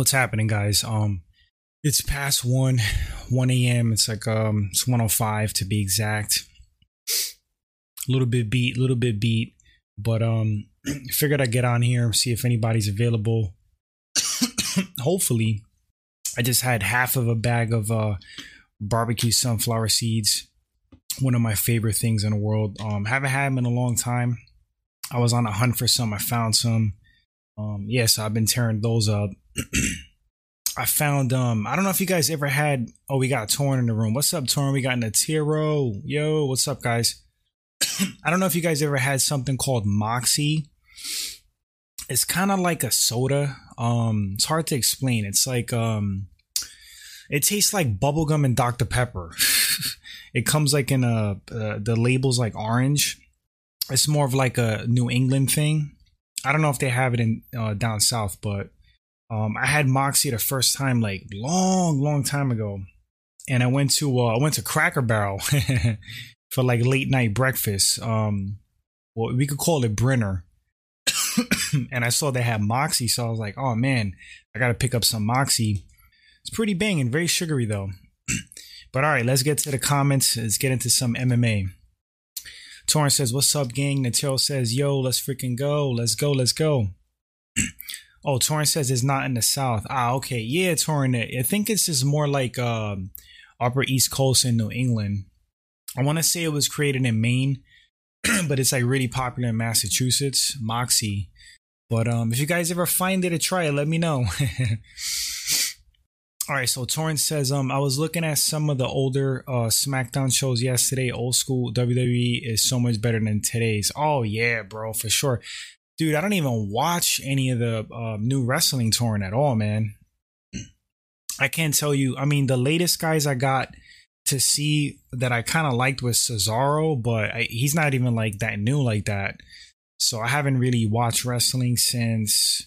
what's happening, guys? Um, it's past one, one a.m. It's like um, it's one o five to be exact. A little bit beat, a little bit beat, but um, figured I'd get on here see if anybody's available. Hopefully, I just had half of a bag of uh barbecue sunflower seeds. One of my favorite things in the world. Um, haven't had them in a long time. I was on a hunt for some. I found some. Um, yeah, so I've been tearing those up. I found um I don't know if you guys ever had oh we got Torn in the room. What's up, Torn? We got Natiro. Yo, what's up, guys? I don't know if you guys ever had something called Moxie. It's kind of like a soda. Um, it's hard to explain. It's like um, it tastes like bubblegum and Dr Pepper. it comes like in a uh, the label's like orange. It's more of like a New England thing. I don't know if they have it in uh, down south, but um, I had Moxie the first time like long, long time ago, and I went to uh, I went to Cracker Barrel for like late night breakfast. Um, well, we could call it Brenner. and I saw they had Moxie, so I was like, "Oh man, I gotta pick up some Moxie." It's pretty banging, very sugary though. but all right, let's get to the comments. Let's get into some MMA. Torrance says, "What's up, gang?" Natil says, "Yo, let's freaking go. Let's go. Let's go." Oh, Torrance says it's not in the South. Ah, okay, yeah, Torrance. I think it's just more like um, Upper East Coast in New England. I want to say it was created in Maine, but it's like really popular in Massachusetts. Moxie. But um, if you guys ever find it try it, let me know. All right, so Torrance says, um, I was looking at some of the older uh SmackDown shows yesterday. Old school WWE is so much better than today's. Oh yeah, bro, for sure, dude. I don't even watch any of the uh, new wrestling touring at all, man. I can't tell you. I mean, the latest guys I got to see that I kind of liked was Cesaro, but I, he's not even like that new like that. So I haven't really watched wrestling since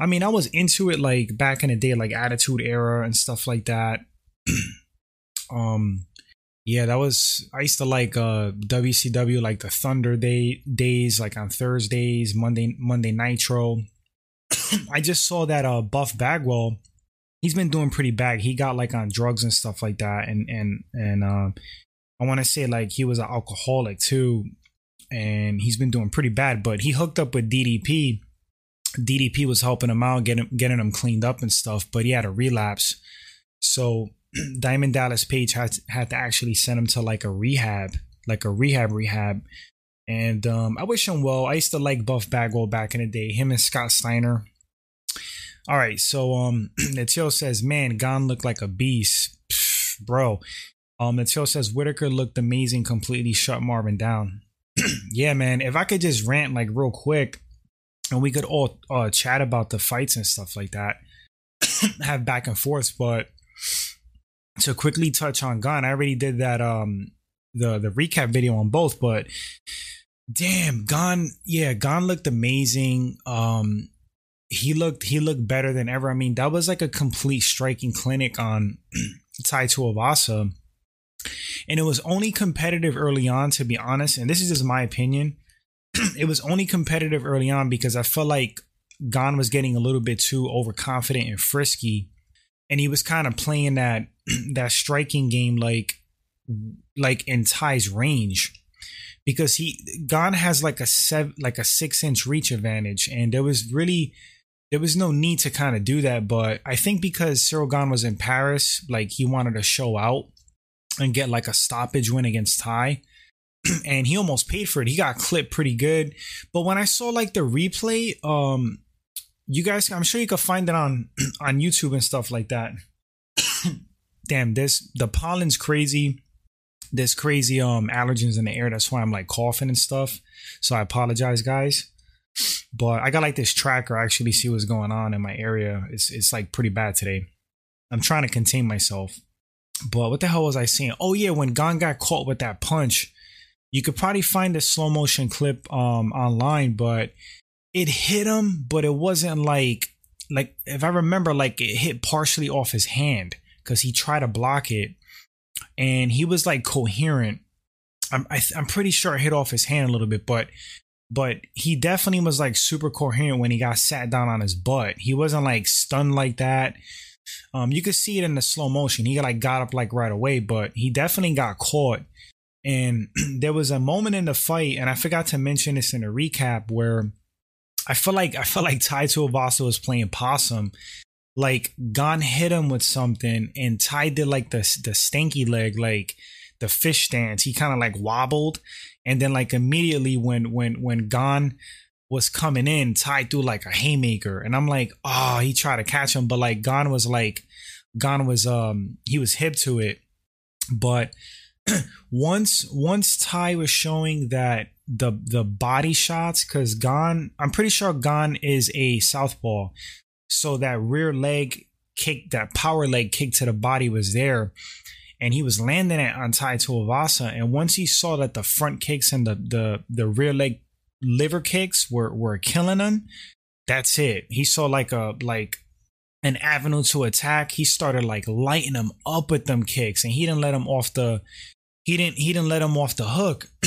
I mean, I was into it like back in the day, like Attitude Era and stuff like that. um, yeah, that was I used to like uh WCW, like the Thunder Day days, like on Thursdays, Monday Monday Nitro. I just saw that uh Buff Bagwell, he's been doing pretty bad. He got like on drugs and stuff like that, and and and uh, I want to say like he was an alcoholic too, and he's been doing pretty bad. But he hooked up with DDP DDP was helping him out, getting getting him cleaned up and stuff, but he had a relapse. So Diamond Dallas Page had had to actually send him to like a rehab, like a rehab rehab. And um, I wish him well. I used to like Buff Bagwell back in the day. Him and Scott Steiner. All right, so um, Natio says, "Man, Gane looked like a beast, Pff, bro." Um, Natio says Whittaker looked amazing, completely shut Marvin down. yeah, man. If I could just rant like real quick, and we could all uh, chat about the fights and stuff like that, have back and forth. But to quickly touch on Gane, I already did that um the the recap video on both, but damn, Gane, yeah, Gane looked amazing. Um, he looked he looked better than ever. I mean, that was like a complete striking clinic on Tai Tuivasa. And it was only competitive early on, to be honest. And this is just my opinion it was only competitive early on because I felt like Gane was getting a little bit too overconfident and frisky, and he was kind of playing that that striking game like like in Tai's range because he Gane has like a seven like a six inch reach advantage, and there was really there was no need to kind of do that. But I think because Ciryl Gane was in Paris, like he wanted to show out and get like a stoppage win against Tai. and he almost paid for it. He got clipped pretty good. But when I saw like the replay, um, you guys, I'm sure you could find it on on YouTube and stuff like that. Damn, this the pollen's crazy. There's crazy um allergens in the air. That's why I'm like coughing and stuff. So I apologize, guys. But I got like this tracker. I actually see what's going on in my area. It's it's like pretty bad today. I'm trying to contain myself. But what the hell was I saying? Oh yeah, when Gane got caught with that punch, you could probably find a slow motion clip um online, but it hit him, but it wasn't like like if I remember, like it hit partially off his hand because he tried to block it, and he was like coherent. I'm I, am pretty sure it hit off his hand a little bit, but but he definitely was like super coherent when he got sat down on his butt. He wasn't like stunned like that. Um, you could see it in the slow motion. He like got up like right away, but he definitely got caught. And there was a moment in the fight, and I forgot to mention this in the recap where I feel like I felt like Tai Tuivasa was playing possum. Like Gane hit him with something, and Tai did like the the stanky leg, like the fish stance. He kind of like wobbled, and then like immediately when when when Gane was coming in, Tai threw like a haymaker, and I'm like, oh, he tried to catch him, but like Gane was like, Gane was um he was hip to it, but once once Tai was showing that the the body shots because Gane I'm pretty sure Gane is a southpaw. So that rear leg kick that power leg kick to the body was there. And he was landing it on Tai Tuivasa and once he saw that the front kicks and the the the rear leg liver kicks were were killing him that's it. He saw like a like an avenue to attack. He started like lighting him up with them kicks. And he didn't let him off the he didn't he didn't let him off the hook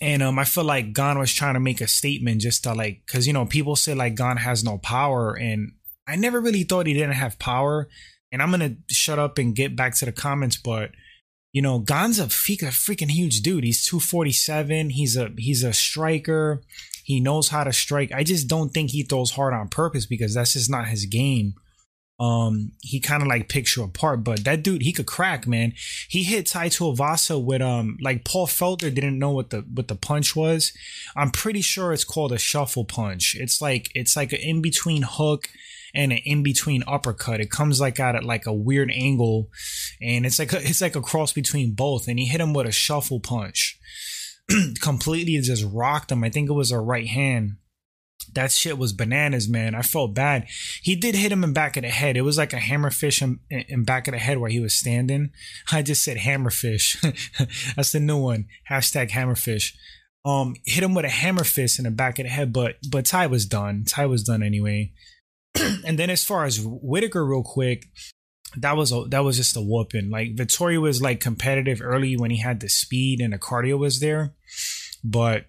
And um, I feel like Gane was trying to make a statement just to like, because you know people say like Gane has no power, and I never really thought he didn't have power. And I'm gonna shut up and get back to the comments, but you know, Gane's a, freak, a freaking huge dude. He's 247. He's a he's a striker. He knows how to strike. I just don't think he throws hard on purpose because that's just not his game um he kind of like picks you apart but that dude he could crack man. He hit Tai Tuivasa with um like Paul Felder didn't know what the what the punch was. I'm pretty sure it's called a shuffle punch. It's like it's like an in between hook and an in between uppercut. It comes like out at like a weird angle and it's like a, it's like a cross between both and he hit him with a shuffle punch. Completely just rocked him. I think it was a right hand that shit was bananas, man. I felt bad. He did hit him in back of the head. It was like a hammerfish in, in back of the head where he was standing. I just said hammerfish. That's the new one. Hashtag hammerfish. Um, hit him with a hammer fist in the back of the head, but but Tai was done. Tai was done anyway. and then as far as Whittaker, real quick, that was a that was just a whooping. Like Vettori was like competitive early when he had the speed and the cardio was there, but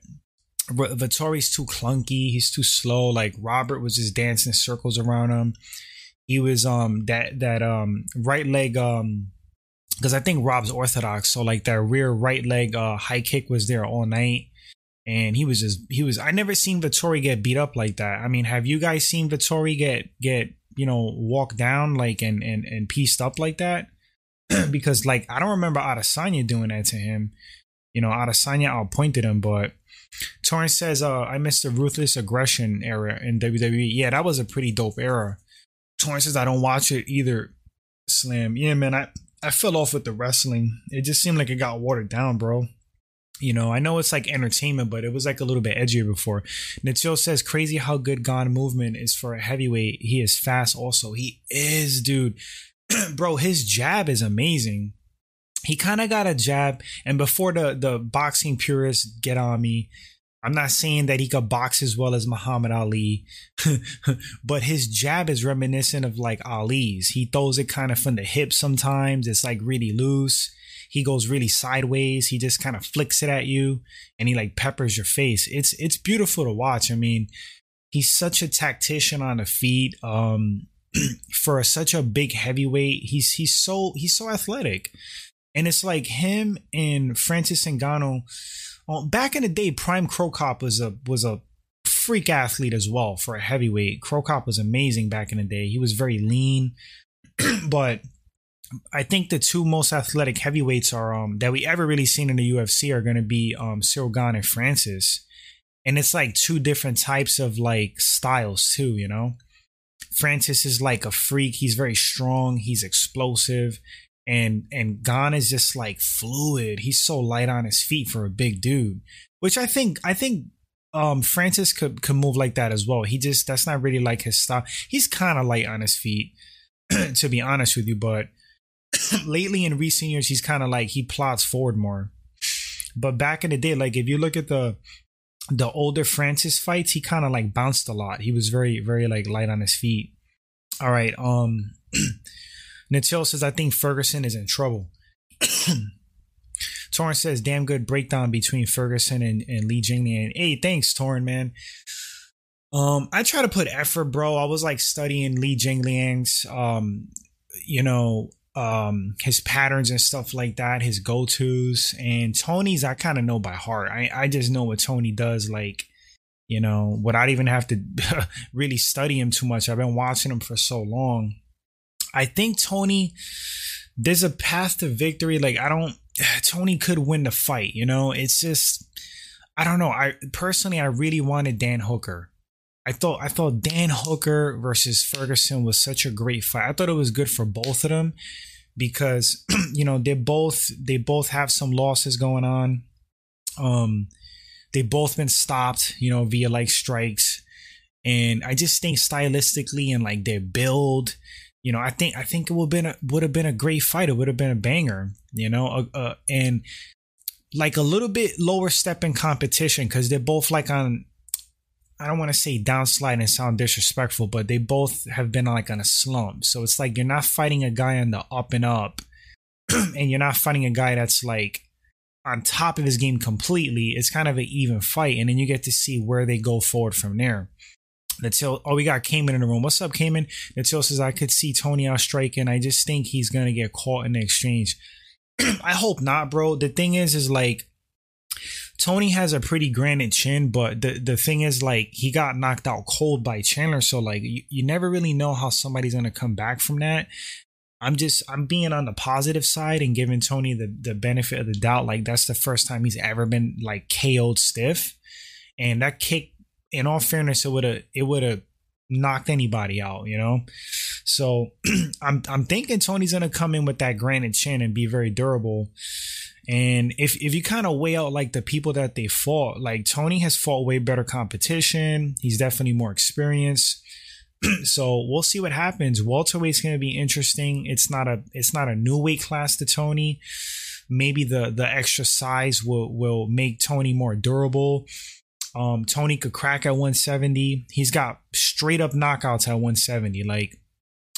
Vettori's too clunky. He's too slow. Like Robert was just dancing circles around him. He was um that that um right leg um because I think Rob's orthodox, so like that rear right leg uh high kick was there all night, and he was just he was. I never seen Vettori get beat up like that. I mean, have you guys seen Vettori get get you know walk down like and and and pieced up like that? because like I don't remember Adesanya doing that to him. You know, Adesanya outpointed him, but Torrance says, uh, I missed the ruthless aggression era in WWE. Yeah, that was a pretty dope era. Torrance says, I don't watch it either. Slam. Yeah, man, I, I fell off with the wrestling. It just seemed like it got watered down, bro. You know, I know it's like entertainment, but it was like a little bit edgier before. Natil says, crazy how good Gane movement is for a heavyweight. He is fast also. He is, dude. bro, his jab is amazing he kind of got a jab and before the the boxing purists get on me i'm not saying that he could box as well as muhammad ali but his jab is reminiscent of like ali's. He throws it kind of from the hip sometimes it's like really loose. He goes really sideways he just kind of flicks it at you and he like peppers your face. It's it's beautiful to watch. I mean he's such a tactician on the feet um for a, such a big heavyweight he's he's so he's so athletic and it's like him and Francis Ngannou. Well, back in the day, Prime Cro Cop was a was a freak athlete as well for a heavyweight. Cro Cop was amazing back in the day. He was very lean, but I think the two most athletic heavyweights are um that we ever really seen in the UFC are going to be um Ciryl Gane and Francis, and it's like two different types of like styles too. You know, Francis is like a freak. He's very strong. He's explosive and and Gane is just like fluid. He's so light on his feet for a big dude, which I think I think um Francis could could move like that as well. He just that's not really like his style. He's kind of light on his feet, to be honest with you. But lately in recent years, he's kind of like he plots forward more. But back in the day, like if you look at the the older Francis fights, he kind of like bounced a lot. He was very very like light on his feet. All right, um. Natil says, I think Ferguson is in trouble. Torrin says, damn good breakdown between Ferguson and, and Li Jingliang. Hey, thanks, Torrin, man. Um, I try to put effort, bro. I was like studying Li Jingliang's, um, you know, um, his patterns and stuff like that, his go tos, and Tony's. I kind of know by heart. I I just know what Tony does, like you know, without even have to really study him too much. I've been watching him for so long. I think Tony, there's a path to victory. Like I don't, Tony could win the fight. You know, it's just, I don't know. I personally, I really wanted Dan Hooker. I thought I thought Dan Hooker versus Ferguson was such a great fight. I thought it was good for both of them because you know they both they both have some losses going on. Um, they both been stopped, you know, via like strikes, and I just think stylistically and like their build, you know, I think I think it would been would have been a great fight. It would have been a banger, you know, uh, uh, and like a little bit lower step in competition because they're both like on I don't want to say downslide and sound disrespectful, but they both have been like on a slump. So it's like you're not fighting a guy on the up and up, and you're not fighting a guy that's like on top of his game completely. It's kind of an even fight, and then you get to see where they go forward from there. Natil, oh, we got Cayman in the room. What's up, Cayman? Natil says I could see Tony out striking. I just think he's gonna get caught in the exchange. I hope not, bro. The thing is, is like Tony has a pretty granite chin, but the the thing is like he got knocked out cold by Chandler, so like you, you never really know how somebody's gonna come back from that. I'm just I'm being on the positive side and giving Tony the the benefit of the doubt. Like that's the first time he's ever been like KO'd stiff, and that kick. In all fairness, it would have it would have knocked anybody out, you know. So I'm I'm thinking Tony's gonna come in with that granite chin and be very durable. And if if you kind of weigh out like the people that they fought, like Tony has fought way better competition. He's definitely more experienced. so we'll see what happens. Welterweight's to be interesting. It's not a it's not a new weight class to Tony. Maybe the the extra size will will make Tony more durable. Um, Tony could crack at 170. He's got straight up knockouts at 170. Like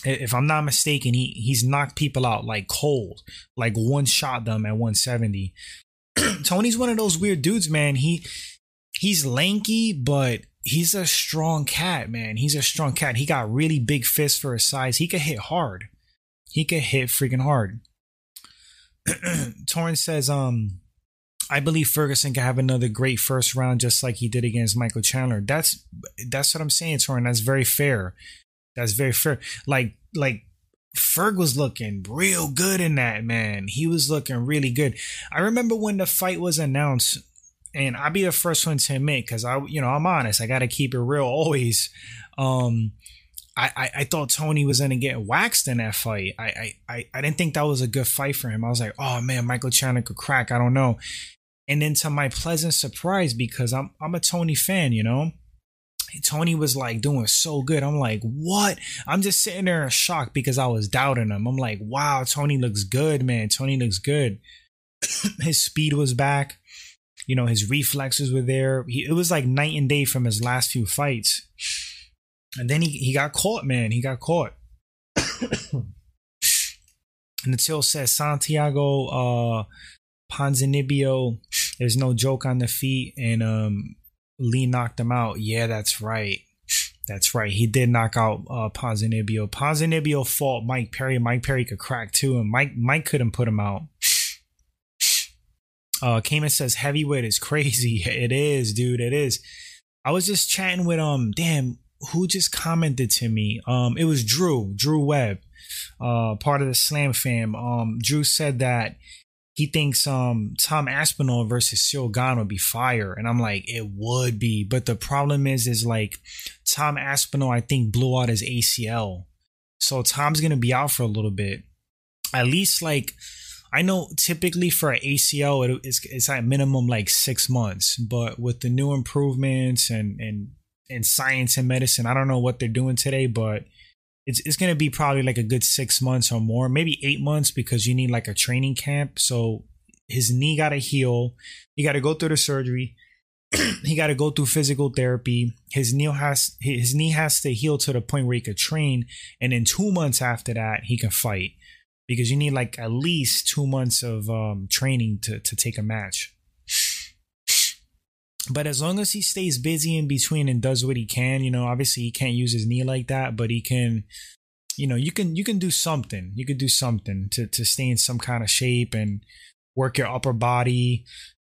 if I'm not mistaken, he he's knocked people out like cold, like one shot them at 170. Tony's one of those weird dudes, man. He he's lanky, but he's a strong cat, man. He's a strong cat. He got really big fists for his size. He could hit hard. He could hit freaking hard. Torrance says, um, I believe Ferguson can have another great first round just like he did against Michael Chandler. That's that's what I'm saying, Torrance. That's very fair. That's very fair. Like like Ferg was looking real good in that man. He was looking really good. I remember when the fight was announced, and I'll be the first one to admit because I, you know, I'm honest. I got to keep it real always. Um, I, I, I thought Tony was gonna get waxed in that fight. I, I I didn't think that was a good fight for him. I was like, oh man, Michael Chandler could crack. I don't know. And then to my pleasant surprise, because I'm I'm a Tony fan, you know, Tony was like doing so good. I'm like, what? I'm just sitting there in shock because I was doubting him. I'm like, wow, Tony looks good, man. Tony looks good. his speed was back. You know, his reflexes were there. He, it was like night and day from his last few fights. And then he, he got caught, man. He got caught. and until says Santiago uh Ponzinibbio, there's no joke on the feet. And um Li knocked him out. Yeah, that's right. That's right. He did knock out uh, Ponzinibbio. Ponzinibbio fought Mike Perry. Mike Perry could crack too, and Mike Mike couldn't put him out. Uh, Cayman says heavyweight is crazy. It is, dude. It is. I was just chatting with um, damn, who just commented to me? Um, it was Drew, Drew Webb, uh, part of the Slam fam. Um, Drew said that he thinks um Tom Aspinall versus Ciryl Gane would be fire, and I'm like, it would be, but the problem is, is like Tom Aspinall, I think blew out his ACL, so Tom's gonna be out for a little bit, at least like. I know typically for an ACL it, it's it's at minimum like six months, but with the new improvements and and and science and medicine, I don't know what they're doing today, but it's, it's to be probably like a good six months or more, maybe eight months because you need like a training camp. So his knee got to heal. He got to go through the surgery. he got to go through physical therapy. His knee has his knee has to heal to the point where he could train, and in two months after that, he can fight. because you need like at least two months of um, training to to take a match. But as long as he stays busy in between and does what he can, you know, obviously he can't use his knee like that, but he can, you know, you can you can do something. You could do something to to stay in some kind of shape and work your upper body.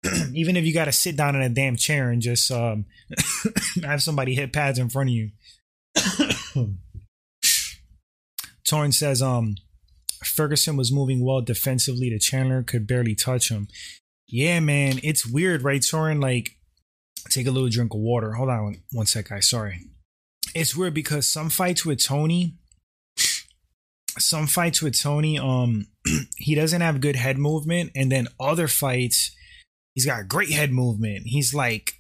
Even if you got to sit down in a damn chair and just um, have somebody hit pads in front of you. Torrance says, um, Ferguson was moving well defensively. The Chandler could barely touch him. Yeah, man, it's weird, right, Soren? Like, take a little drink of water. Hold on one, one sec, guys. Sorry. It's weird because some fights with Tony, some fights with Tony, um, he doesn't have good head movement, and then other fights, he's got great head movement. He's like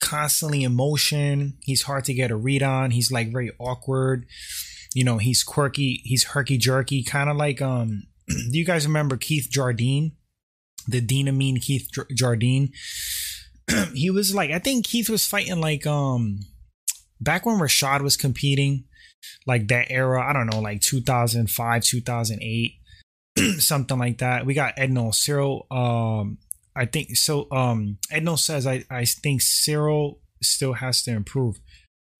constantly in motion. He's hard to get a read on. He's like very awkward. You know, he's quirky. He's herky jerky, kind of like um. do you guys remember Keith Jardine, the Dean of Mean Keith Jardine? he was like, I think Keith was fighting like um back when Rashad was competing, like that era. I don't know, like 2005, 2008, something like that. We got Edno Cyril. Um, I think so. Um, Edno says I I think Ciryl still has to improve.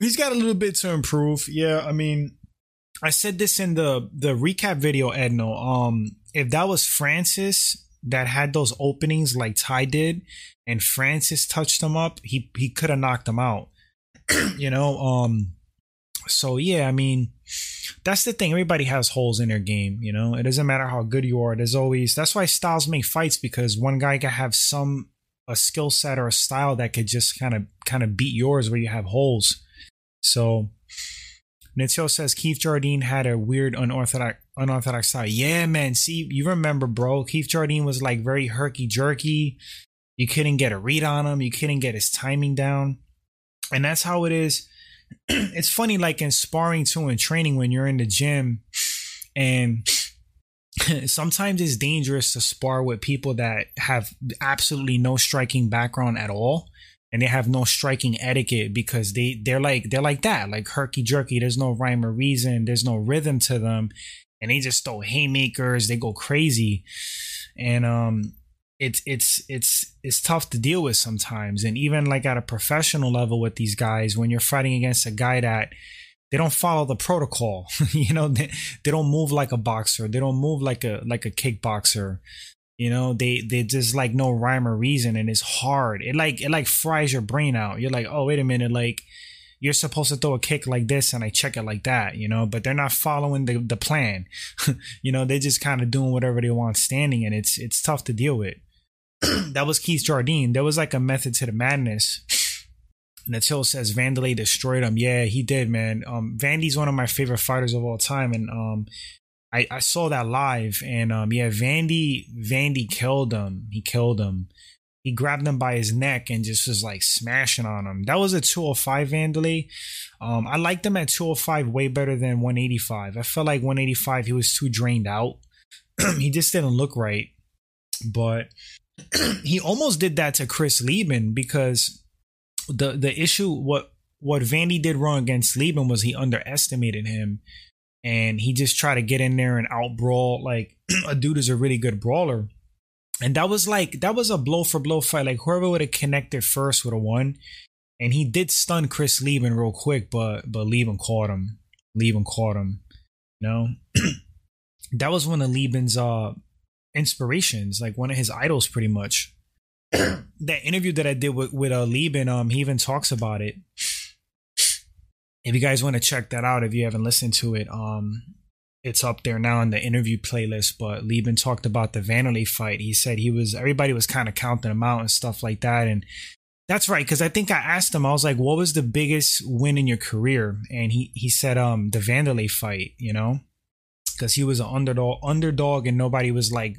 He's got a little bit to improve. Yeah, I mean, I said this in the the recap video, Edno. Um, if that was Francis that had those openings like Tai did, and Francis touched him up, he he could have knocked him out. you know, um so yeah, I mean, that's the thing. Everybody has holes in their game, you know. It doesn't matter how good you are. There's always that's why styles make fights because one guy can have some a skill set or a style that could just kind of kind of beat yours where you have holes. So Nitio says Keith Jardine had a weird unorthodox unorthodox style. Yeah, man. See, you remember, bro. Keith Jardine was like very herky jerky. You couldn't get a read on him. You couldn't get his timing down. And that's how it is. it's funny, like in sparring too and training when you're in the gym. And sometimes it's dangerous to spar with people that have absolutely no striking background at all and they have no striking etiquette because they they're like they're like that like herky jerky there's no rhyme or reason there's no rhythm to them and they just throw haymakers they go crazy. And um it's it's it's it's tough to deal with sometimes. And even like at a professional level with these guys when you're fighting against a guy that they don't follow the protocol you know they, they don't move like a boxer they don't move like a like a kickboxer. You know they they just like no rhyme or reason and it's hard. It like it like fries your brain out. You're like oh wait a minute like you're supposed to throw a kick like this and I check it like that, you know, but they're not following the, the plan. you know, they're just kind of doing whatever they want standing and it's it's tough to deal with. that was Keith Jardine. There was like a method to the madness. Natil says Vanderlei destroyed him. Yeah, he did, man. Um, Vandy's one of my favorite fighters of all time, and um, I, I saw that live, and um, yeah, Vandy Vandy killed him. He killed him. He grabbed him by his neck and just was like smashing on him. That was a 205 Vanderlei. Um, I liked him at 205 way better than 185. I felt like 185 he was too drained out. he just didn't look right. But he almost did that to Chris Leben because the the issue what what Vandy did wrong against Leben was he underestimated him and he just tried to get in there and out brawl like a dude is a really good brawler. And that was like that was a blow for blow fight. Like whoever would have connected first would have won. And he did stun Chris Leben real quick, but but Leben caught him. Leben caught him. You know? that was one of Leben's uh inspirations, like one of his idols, pretty much. that interview that I did with with uh, Leben, um, he even talks about it. If you guys want to check that out, if you haven't listened to it, um, it's up there now in the interview playlist. But Leben talked about the Vanderlei fight. He said he was everybody was kind of counting him out and stuff like that, and that's right. Because I think I asked him, I was like, "What was the biggest win in your career?" And he he said, "Um, the Vanderlei fight." You know, because he was an underdog, underdog, and nobody was like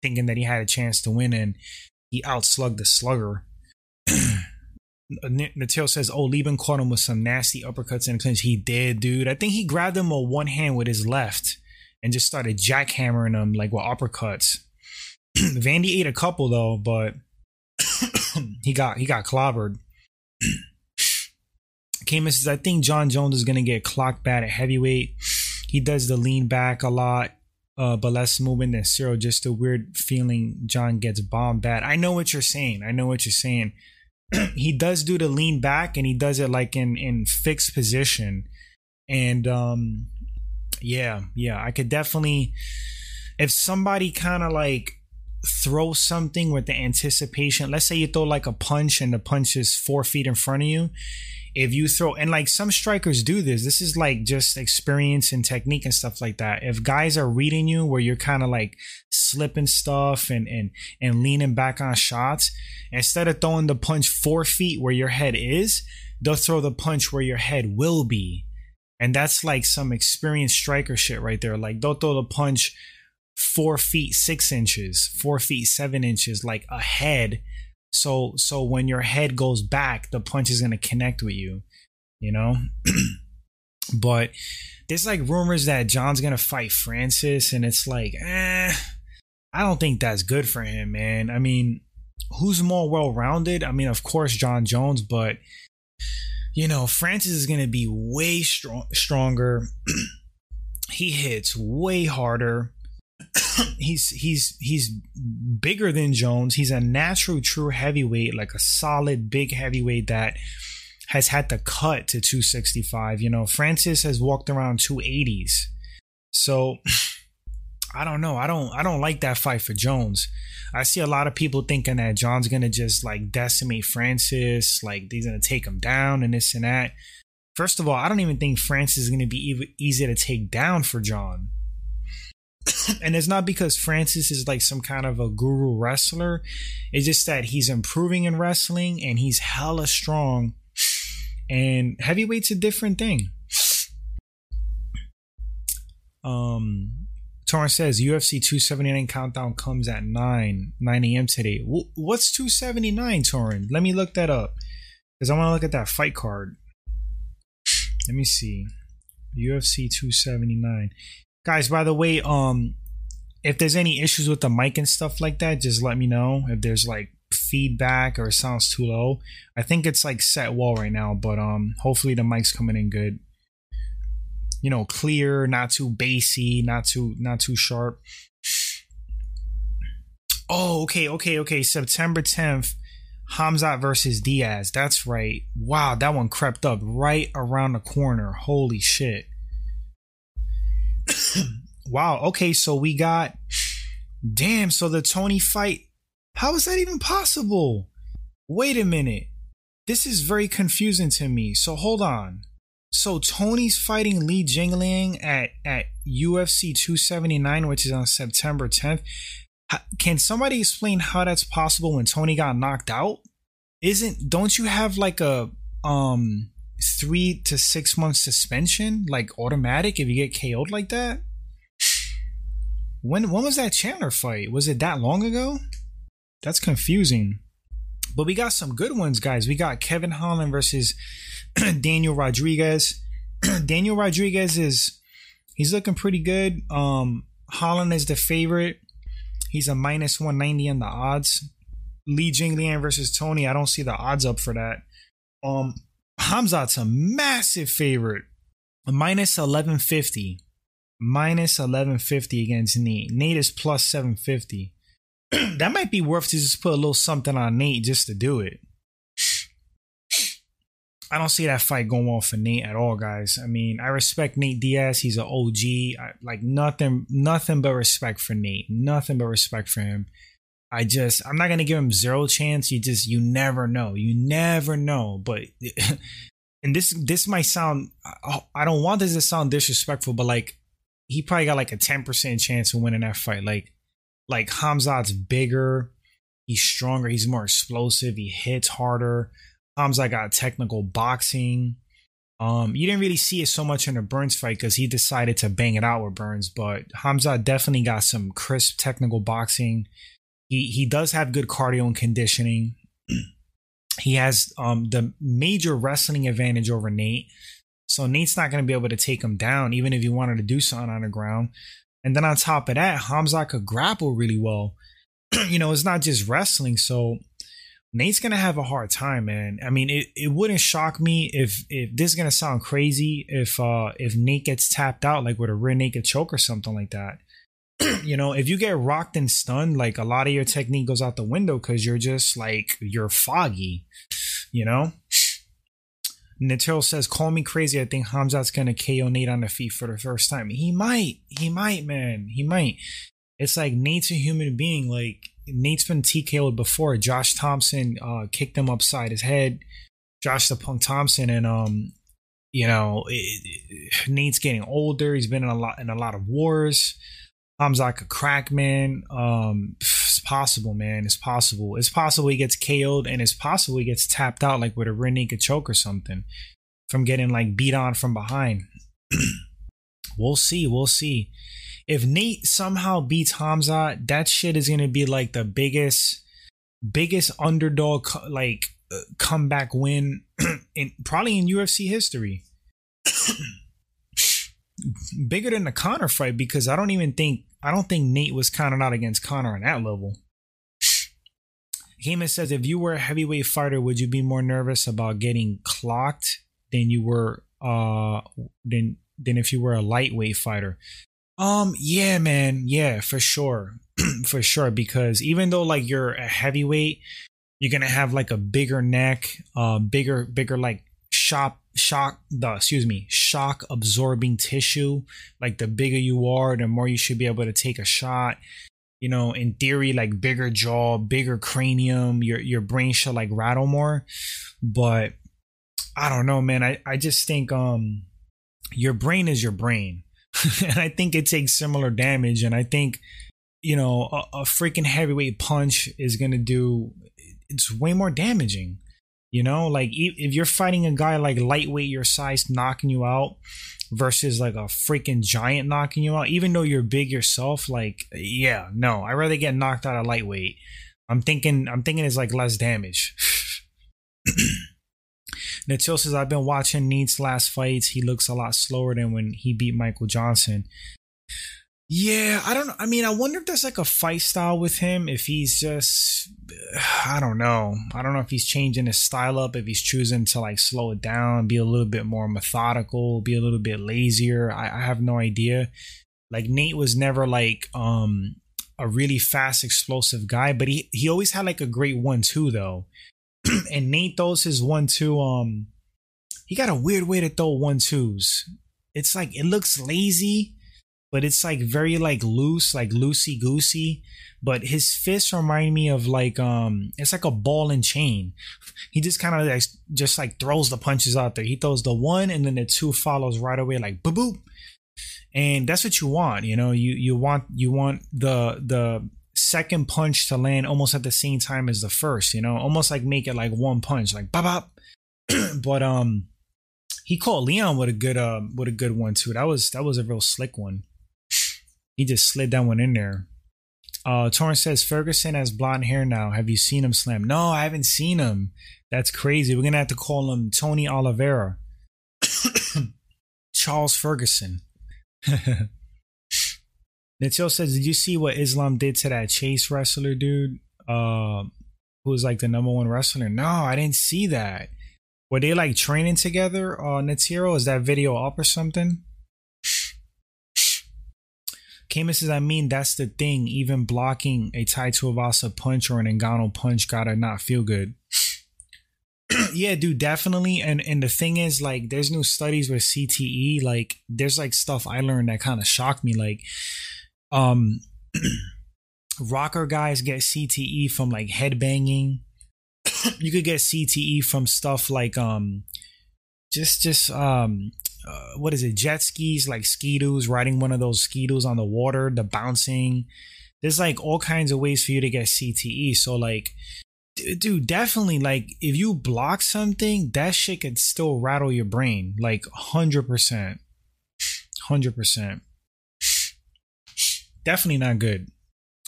thinking that he had a chance to win, and he outslugged the slugger. Natil says, "Oh, Leben caught him with some nasty uppercuts and clinch." He did, dude. I think he grabbed him with one hand with his left and just started jackhammering him like with uppercuts. Vandy ate a couple though, but he got he got clobbered. Kamen says, "I think Jon Jones is gonna get clocked bad at heavyweight." He does the lean back a lot. uh, but less movement than Ciryl. Just a weird feeling Jon gets bombed bad. I know what you're saying. I know what you're saying. he does do the lean back and he does it like in in fixed position. And um yeah, yeah, I could definitely if somebody kind of like throw something with the anticipation. Let's say you throw like a punch and the punch is four feet in front of you. If you throw, and like some strikers do this, this is like just experience and technique and stuff like that. If guys are reading you where you're kind of like slipping stuff and, and, and leaning back on shots, instead of throwing the punch four feet where your head is, they'll throw the punch where your head will be. And that's like some experienced striker shit right there. Like they'll throw the punch four feet six inches, four feet seven inches, like ahead. So so when your head goes back, the punch is gonna connect with you, you know. but there's like rumors that Jon's gonna fight Francis, and it's like, eh, I don't think that's good for him, man. I mean, who's more well rounded? I mean, of course, Jon Jones, but you know, Francis is gonna be way strong, stronger. he hits way harder he's he's he's bigger than Jones. He's a natural true heavyweight, like a solid big heavyweight that has had to cut to 265. You know, Francis has walked around 280s. So I don't know. I don't I don't like that fight for Jones. I see a lot of people thinking that Jon's gonna just like decimate Francis, like he's gonna take him down and this and that. First of all, I don't even think Francis is gonna be easy to take down for Jon. and it's not because Francis is like some kind of a guru wrestler. It's just that he's improving in wrestling and he's hella strong. And heavyweight's a different thing. Um, Torrance says UFC 279 countdown comes at 9 9 a.m. today. What's 279, Torrance? Let me look that up because I want to look at that fight card. Let me see. UFC 279 guys by the way um if there's any issues with the mic and stuff like that just let me know if there's like feedback or it sounds too low i think it's like set well right now but um hopefully the mic's coming in good you know clear not too bassy not too not too sharp oh okay okay okay september 10th Hamzat versus Diaz. That's right. Wow, that one crept up right around the corner. Holy shit. wow. Okay, so we got. Damn. So the Tony fight. How is that even possible? Wait a minute. This is very confusing to me. So hold on. So Tony's fighting Li Jingliang at at UFC 279, which is on September 10th. Can somebody explain how that's possible when Tony got knocked out? Isn't don't you have like a um three to six months suspension, like automatic if you get KO'd like that? When when was that Chandler fight? Was it that long ago? That's confusing. But we got some good ones, guys. We got Kevin Holland versus Daniel Rodriguez. Daniel Rodriguez is he's looking pretty good. Um Holland is the favorite. He's a minus 190 on the odds. Li Jingliang versus Tony, I don't see the odds up for that. Um Hamzat's a massive favorite. Minus 1150. Minus 1150 against Nate. Nate is plus 750. that might be worth to just put a little something on Nate just to do it. I don't see that fight going well for Nate at all, guys. I mean, I respect Nate Diaz. He's an OG. I, like nothing, nothing but respect for Nate. Nothing but respect for him. I just I'm not gonna give him zero chance. You just you never know. You never know. But and this this might sound I don't want this to sound disrespectful, but like he probably got like a ten percent chance of winning that fight. Like like Hamzat's bigger, he's stronger, he's more explosive, he hits harder. Hamzat got technical boxing. Um, you didn't really see it so much in the Burns fight because he decided to bang it out with Burns, but Hamza definitely got some crisp technical boxing he he does have good cardio and conditioning. he has um, the major wrestling advantage over Nate. So Nate's not going to be able to take him down, even if he wanted to do something on the ground. And then on top of that, Hamza could grapple really well. you know, it's not just wrestling. So Nate's gonna have a hard time, man. I mean, it, it wouldn't shock me if if this is gonna sound crazy if uh if Nate gets tapped out like with a rear naked choke or something like that. you know, if you get rocked and stunned, like a lot of your technique goes out the window because you're just like you're foggy, you know. Natero says, "Call me crazy. I think Khamzat's gonna KO Nate on the feet for the first time. He might. He might, man. He might. It's like Nate's a human being. Like Nate's been TKO'd before. Josh Thomson uh, kicked him upside his head. Josh the Punk Thomson, and um, you know, it, it, Nate's getting older. He's been in a lot in a lot of wars. Khamzat a crack, man. Um, it's possible, man. It's possible. It's possible he gets KO'd, and it's possible he gets tapped out like with a rear naked choke or something from getting like beat on from behind. we'll see. We'll see. If Nate somehow beats Hamza, that shit is gonna be like the biggest, biggest underdog like uh, comeback win in probably in UFC history. Bigger than the Conor fight because I don't even think I don't think Nate was counted out against Conor on that level. Heyman says, if you were a heavyweight fighter, would you be more nervous about getting clocked than you were uh than than if you were a lightweight fighter? Um, yeah, man, yeah, for sure. for sure. Because even though like you're a heavyweight, you're gonna have like a bigger neck, uh bigger, bigger like shop shock the excuse me shock absorbing tissue. Like the bigger you are the more you should be able to take a shot. You know in theory like bigger jaw bigger cranium your your brain should like rattle more. But i don't know man. I i just think um your brain is your brain and i think it takes similar damage and i think you know a, a freaking heavyweight punch is gonna do it's way more damaging you know, like if you're fighting a guy like lightweight your size knocking you out versus like a freaking giant knocking you out, even though you're big yourself, like yeah, no, I'd rather get knocked out of lightweight. I'm thinking I'm thinking it's like less damage. Natil says I've been watching Nate's last fights. He looks a lot slower than when he beat Michael Johnson. Yeah, I don't. I mean, I wonder if there's like a fight style with him. If he's just, I don't know. I don't know if he's changing his style up. If he's choosing to like slow it down, be a little bit more methodical, be a little bit lazier. I, I have no idea. Like Nate was never like um a really fast, explosive guy, but he he always had like a great one two though. and Nate throws his one two. Um, he got a weird way to throw one twos. It's like it looks lazy but it's like very like loose, like loosey goosey. But his fists remind me of like um, it's like a ball and chain. He just kind of like just like throws the punches out there. He throws the one and then the two follows right away, like boop boop. And that's what you want, you know. You you want you want the the second punch to land almost at the same time as the first, you know, almost like make it like one punch, like bop bop. but um, he caught Leon with a good uh with a good one too. That was that was a real slick one. He just slid that one in there. Uh, Torrance says Ferguson has blonde hair now. Have you seen him slam? No, I haven't seen him. That's crazy. We're gonna have to call him Tony Oliveira. Charles Ferguson. Natil says, Did you see what Islam did to that Chase wrestler dude? Uh who was like the number one wrestler? No, I didn't see that. Were they like training together? Uh Natiro? Is that video up or something? Kama says, I mean, that's the thing. Even blocking a Tai Tuivasa punch or an Ngannou punch gotta not feel good. yeah, dude, definitely. And and the thing is, like, there's new studies with CTE. Like, there's like stuff I learned that kind of shocked me. Like, um, rocker guys get CTE from like headbanging. you could get CTE from stuff like um, just just um uh, what is it? Jet skis like skidoos riding one of those skidoos on the water the bouncing. There's like all kinds of ways for you to get cte so like dude definitely like if you block something that shit could still rattle your brain like 100% 100% definitely not good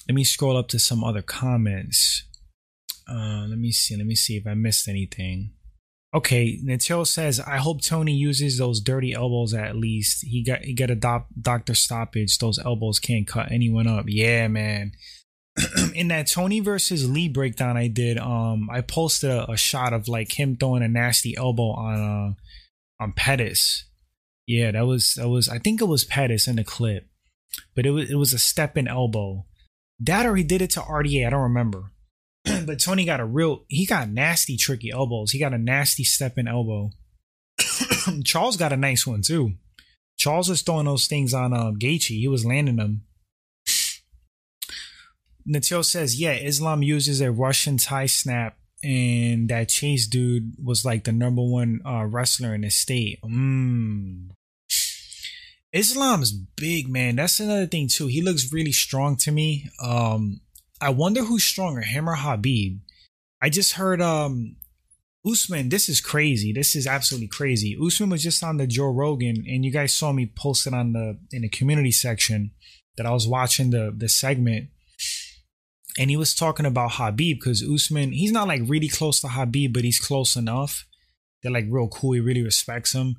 let me scroll up to some other comments uh let me see let me see if i missed anything Okay, Natil says, I hope Tony uses those dirty elbows at least. He got he got a doc, doctor stoppage. Those elbows can't cut anyone up. Yeah, man. In that Tony versus Li breakdown I did, um, I posted a, a, shot of like him throwing a nasty elbow on uh on Pettis. Yeah, that was that was I think it was Pettis in the clip. But it was it was a step in elbow. That or he did it to RDA. I don't remember. but Tony got a real he got nasty tricky elbows. He got a nasty step in elbow. Charles got a nice one too. Charles was throwing those things on uh, Gaethje. He was landing them. Natil says, yeah, Islam uses a Russian tie snap, and that Chase dude was like the number one uh, wrestler in the state. Mm. Islam's big, man. That's another thing too. He looks really strong to me. Um, I wonder who's stronger, him or Khabib. I just heard um Usman, this is crazy. This is absolutely crazy. Usman was just on the Joe Rogan, and you guys saw me post it on the in the community section that I was watching the the segment, and he was talking about Khabib because Usman, he's not like really close to Khabib, but he's close enough. They're like real cool. He really respects him,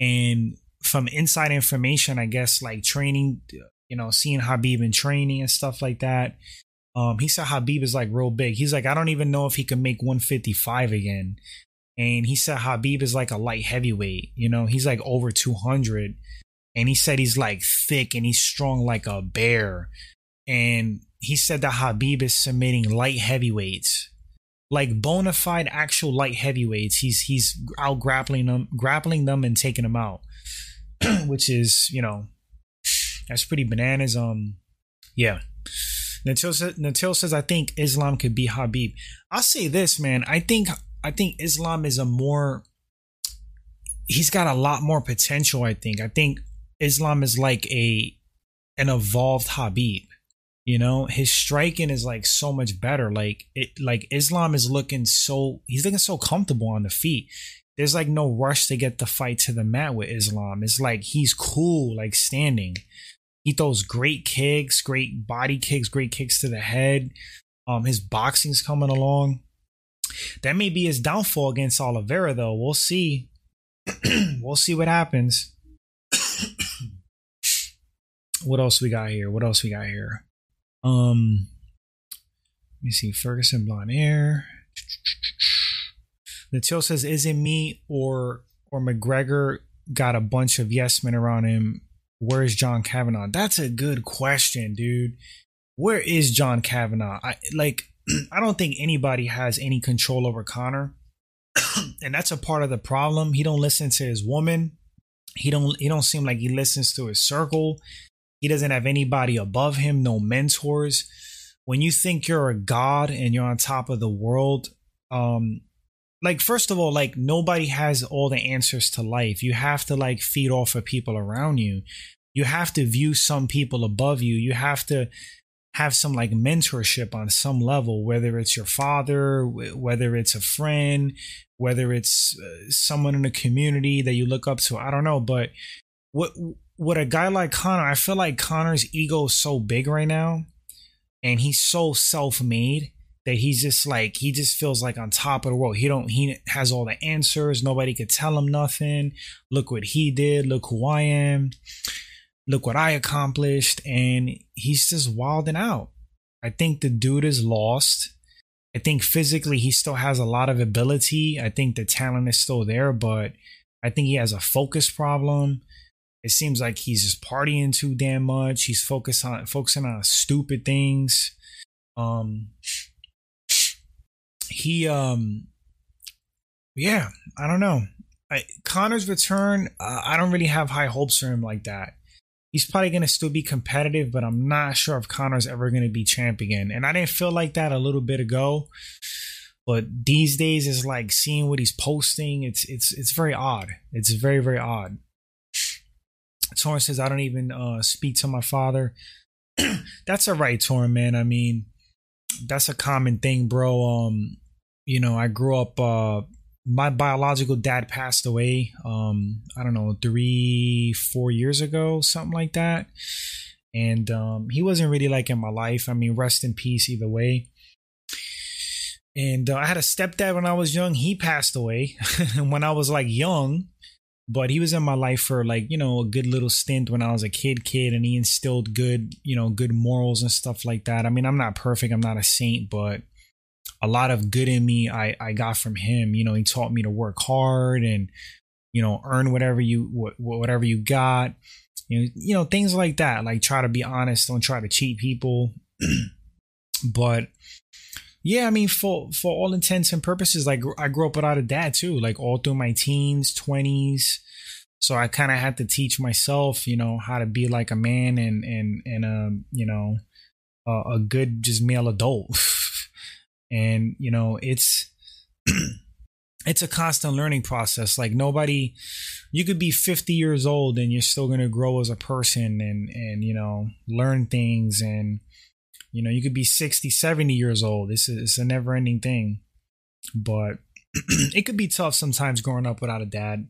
and from inside information, I guess like training, you know, seeing Khabib in training and stuff like that. Um, he said Khabib is like real big. He's like, I don't even know if he can make 155 again. And he said Khabib is like a light heavyweight. You know, he's like over 200. And he said he's like thick and he's strong like a bear. And he said that Khabib is submitting light heavyweights, like bona fide actual light heavyweights. He's he's out grappling them, grappling them, and taking them out, which is you know, that's pretty bananas. Um, yeah. Natil says, Natil says, I think Islam could be Khabib. I'll say this, man. I think I think Islam is a more he's got a lot more potential, I think. I think Islam is like a an evolved Khabib. You know, his striking is like so much better. Like it like Islam is looking so he's looking so comfortable on the feet. There's like no rush to get the fight to the mat with Islam. It's like he's cool, like standing. He throws great kicks, great body kicks, great kicks to the head. Um, his boxing's coming along. That may be his downfall against Oliveira, though. We'll see. we'll see what happens. what else we got here? What else we got here? Um, let me see. Ferguson blonde hair. Natil says, "Is it me or or McGregor got a bunch of yes men around him where's John Kavanagh? That's a good question, dude. Where is John Kavanagh? I like I don't think anybody has any control over Conor. and that's a part of the problem. He don't listen to his woman. He don't he don't seem like he listens to his circle. He doesn't have anybody above him, no mentors. When you think you're a god and you're on top of the world, um like first of all like nobody has all the answers to life. You have to like feed off of people around you. You have to view some people above you. You have to have some like mentorship on some level whether it's your father whether it's a friend whether it's uh, someone in the community that you look up to. I don't know but what what a guy like conor i feel like conor's ego is so big right now and he's so self-made that he's just like he just feels like on top of the world. He don't he has all the answers. Nobody could tell him nothing. Look what he did. Look who I am. Look what I accomplished. And he's just wilding out. I think the dude is lost. I think physically he still has a lot of ability. I think the talent is still there, but I think he has a focus problem. It seems like he's just partying too damn much. He's focused on focusing on stupid things. Um, he um yeah i don't know I, conor's return uh, i don't really have high hopes for him like that he's probably going to still be competitive but i'm not sure if conor's ever going to be champ again and i didn't feel like that a little bit ago but these days it's like seeing what he's posting it's it's it's very odd it's very very odd Torn says I don't even uh, speak to my father. that's a right, Torn man. I mean, that's a common thing, bro. Um, you know, I grew up. Uh, my biological dad passed away. Um, I don't know, three, four years ago, something like that. And um, he wasn't really like in my life. I mean, rest in peace either way. And uh, I had a stepdad when I was young. He passed away when I was like young, but he was in my life for like you know a good little stint when I was a kid, kid, and he instilled good you know good morals and stuff like that. I mean, I'm not perfect. I'm not a saint, but a lot of good in me I, I got from him. You know, he taught me to work hard and, you know, earn whatever you, whatever you got. You know, you know things like that. Like try to be honest, don't try to cheat people. but yeah, I mean, for for all intents and purposes, like I grew up without a dad too, like all through my teens, twenties. So I kind of had to teach myself, you know, how to be like a man and and and a you know a, a good just male adult. and you know, it's it's a constant learning process. Like nobody, you could be 50 years old and you're still going to grow as a person and, and, you know, learn things. And, you know, you could be 60, 70 years old. This is it's a never ending thing, but it could be tough sometimes growing up without a dad.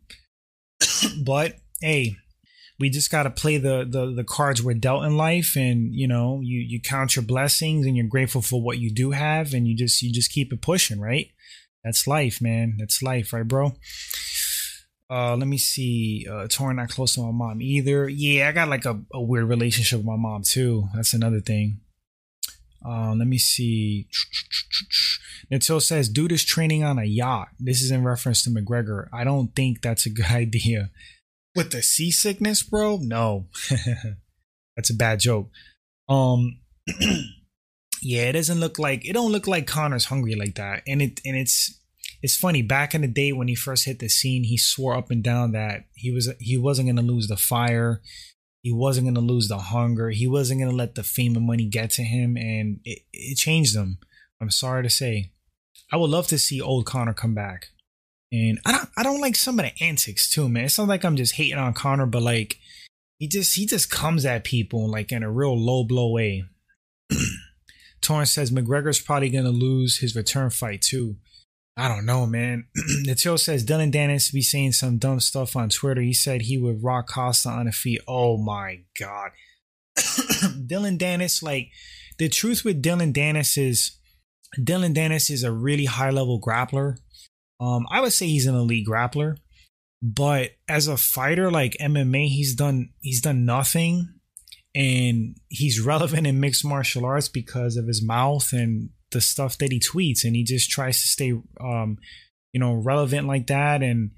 but Hey, we just got to play the, the the cards we're dealt in life and you know you you count your blessings and you're grateful for what you do have and you just you just keep it pushing right that's life, man. That's life, right, bro? Uh, let me see. Uh, Torn not close to my mom either. Yeah, I got like a, a weird relationship with my mom too. That's another thing. Uh, let me see. Natil says, dude is training on a yacht. This is in reference to McGregor. I don't think that's a good idea. With the seasickness, bro? No. that's a bad joke. Um yeah, it doesn't look like it don't look like Conor's hungry like that. And it and it's it's funny. Back in the day when he first hit the scene, he swore up and down that he was he wasn't gonna lose the fire, he wasn't gonna lose the hunger, he wasn't gonna let the fame and money get to him, and it, it changed him. I'm sorry to say. I would love to see old Connor come back. And I don't I don't like some of the antics too, man. It's not like I'm just hating on Conor, but like he just he just comes at people like in a real low blow way. Torrance says McGregor's probably to lose his return fight too. I don't know, man. Natil says Dillon Danis be saying some dumb stuff on Twitter. He said he would rock Costa on a feet. Oh my god. Dillon Danis, like the truth with Dillon Danis is Dillon Danis is a really high level grappler. Um, I would say he's an elite grappler, but as a fighter like MMA, he's done he's done nothing. And he's relevant in mixed martial arts because of his mouth and the stuff that he tweets. And he just tries to stay um you know relevant like that. And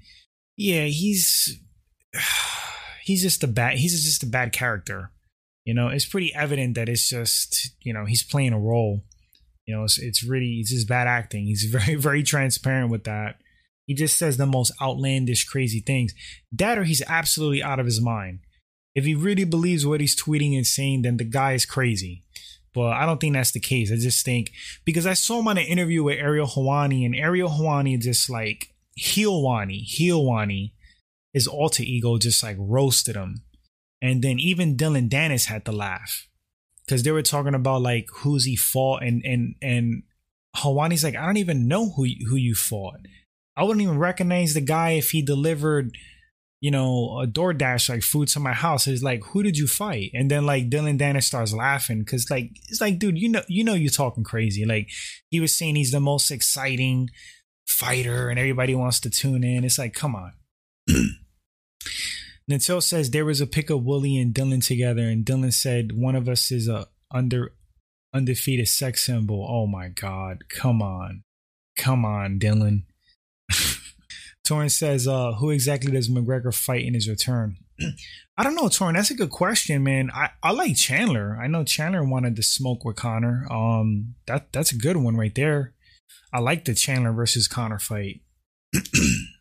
yeah he's he's just a bad he's just a bad character. You know it's pretty evident that it's just you know he's playing a role you know it's, it's really it's just bad acting he's very very transparent with that he just says the most outlandish crazy things that or he's absolutely out of his mind if he really believes what he's tweeting and saying, then the guy is crazy. But I don't think that's the case. I just think because I saw him on an interview with Ariel Helwani, and Ariel Helwani just like Helwani, Helwani, his alter ego just like roasted him. And then even Dillon Danis had to laugh. Cause they were talking about like who's he fought and and and Helwani's like, I don't even know who who you fought. I wouldn't even recognize the guy if he delivered you know, a DoorDash like food to my house. It's like, who did you fight? And then like Dillon Danis starts laughing because like it's like, dude, you know, you know, you're talking crazy. Like he was saying he's the most exciting fighter, and everybody wants to tune in. It's like, come on. Natil says there was a pick of Willie and Dillon together, and Dillon said one of us is a under undefeated sex symbol. Oh my god, come on, come on, Dillon. Torrance says, uh, who exactly does McGregor fight in his return? I don't know, Torrance. That's a good question, man. I, I like Chandler. I know Chandler wanted to smoke with Conor. Um, that that's a good one right there. I like the Chandler versus Conor fight.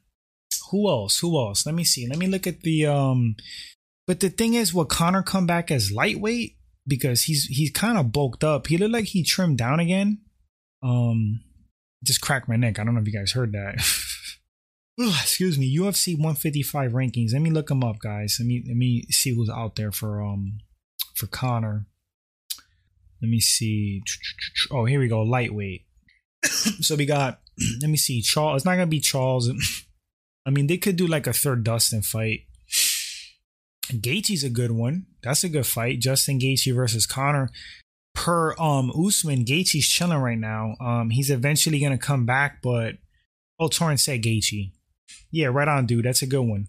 Who else? Who else? Let me see. Let me look at the um. But the thing is, will Conor come back as lightweight? Because he's he's kind of bulked up. He looked like he trimmed down again. Um, just cracked my neck. I don't know if you guys heard that. excuse me, UFC 155 rankings. Let me look them up, guys. Let me let me see who's out there for um for Conor. Let me see. Oh, here we go. Lightweight. so we got. Let me see. Charles. It's not gonna be Charles. I mean, they could do like a third Dustin fight. Gaethje's a good one. That's a good fight. Justin Gaethje versus Conor. Per um Usman, Gaethje's chilling right now. Um, he's eventually gonna come back, but oh, Torrance said Gaethje. Yeah, right on, dude. That's a good one.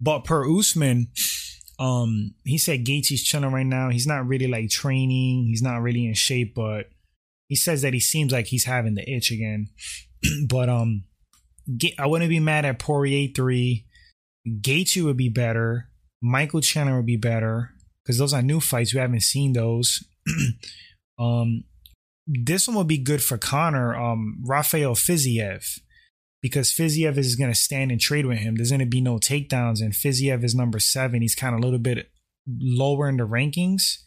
But per Usman, um, he said Gaethje's chilling right now. He's not really like training. He's not really in shape, but he says that he seems like he's having the itch again. but um, I wouldn't be mad at Poirier three. Gaethje would be better. Michael Chandler would be better because those are new fights. We haven't seen those. um, this one would be good for Conor. Um, Rafael Fiziev because Fiziev is going to stand and trade with him. There's going to be no takedowns, and Fiziev is number seven. He's kind of a little bit lower in the rankings,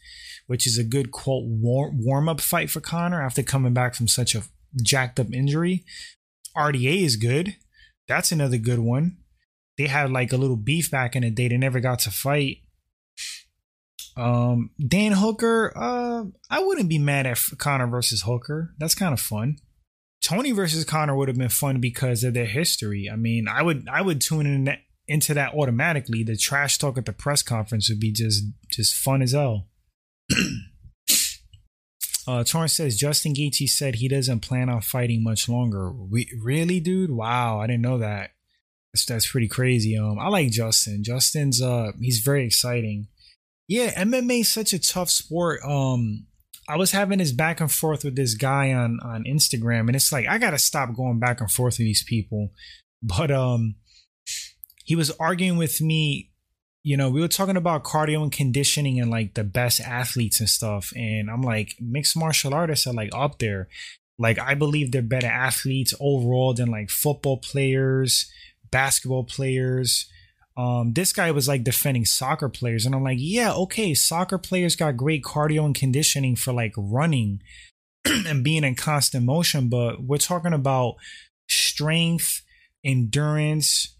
which is a good quote warm up fight for Conor after coming back from such a jacked up injury. RDA is good. That's another good one. They had like a little beef back in the day. They never got to fight. Um, Dan Hooker, uh, I wouldn't be mad at Conor versus Hooker. That's kind of fun. Tony versus Conor would have been fun because of their history. I mean, I would I would tune in that, into that automatically. The trash talk at the press conference would be just just fun as hell. uh, Torrance says Justin Gaethje said he doesn't plan on fighting much longer. We, really, dude? Wow, I didn't know that. That's, that's pretty crazy. Um, I like Justin. Justin's uh, he's very exciting. Yeah, MMA is such a tough sport. Um, I was having this back and forth with this guy on on Instagram, and it's like I gotta stop going back and forth with these people. But um, he was arguing with me. You know, we were talking about cardio and conditioning and like the best athletes and stuff, and I'm like, mixed martial artists are like up there. Like I believe they're better athletes overall than like football players, basketball players um, this guy was like defending soccer players, and I'm like, yeah, okay, soccer players got great cardio and conditioning for like running and being in constant motion, but we're talking about strength, endurance,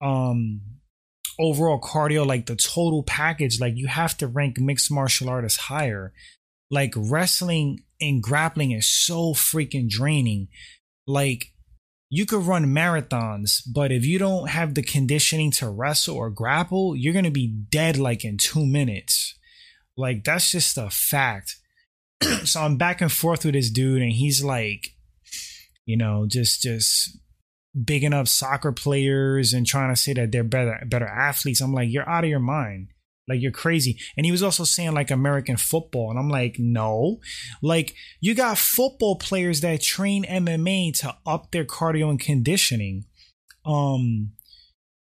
um, overall cardio, like the total package. Like you have to rank mixed martial artists higher. Like wrestling and grappling is so freaking draining. Like you could run marathons, but if you don't have the conditioning to wrestle or grapple, you're going to be dead like in two minutes. Like, that's just a fact. so I'm back and forth with this dude, and he's like, you know, just, just bigging up soccer players and trying to say that they're better, better athletes. I'm like, you're out of your mind. Like you're crazy. And he was also saying like American football. And I'm like, no. Like you got football players that train MMA to up their cardio and conditioning. Um,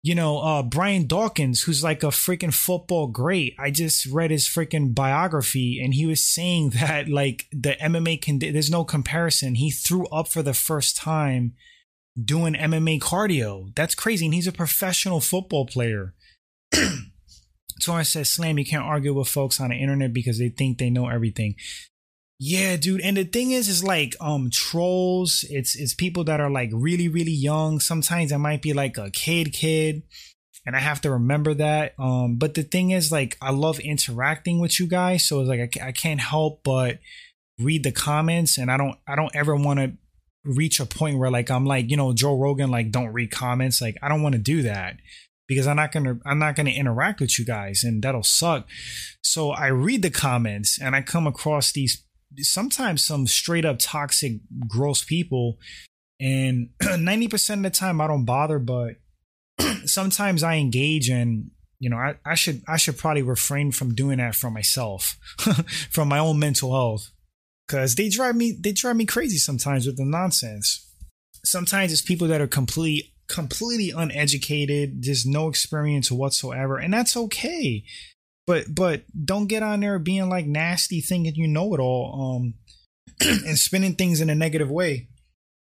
you know, uh, Brian Dawkins, who's like a freaking football great. I just read his freaking biography and he was saying that like the MMA can, there's no comparison. He threw up for the first time doing MMA cardio. That's crazy. And he's a professional football player. Torrance says, Slam, you can't argue with folks on the internet because they think they know everything. Yeah, dude. And the thing is, is like um trolls. It's it's people that are like really, really young. Sometimes I might be like a kid kid. And I have to remember that. Um, but the thing is, like, I love interacting with you guys, so it's like I, I can't help but read the comments, and I don't I don't ever want to reach a point where like I'm like you know Joe Rogan like don't read comments. Like I don't want to do that because I'm not gonna I'm not gonna interact with you guys and that'll suck. So I read the comments and I come across these sometimes some straight up toxic, gross people. And 90% of the time I don't bother, but sometimes I engage and you know, I, I should I should probably refrain from doing that for myself, from my own mental health. Cause they drive me they drive me crazy sometimes with the nonsense. Sometimes it's people that are complete completely uneducated, just no experience whatsoever, and that's okay. But but don't get on there being like nasty, thinking you know it all, um, and spinning things in a negative way.